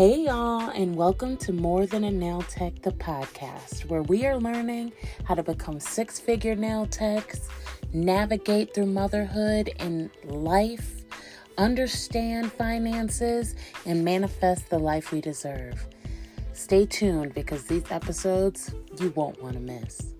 Hey, y'all, and welcome to More Than a Nail Tech, the podcast, where we are learning how to become six figure nail techs, navigate through motherhood and life, understand finances, and manifest the life we deserve. Stay tuned because these episodes you won't want to miss.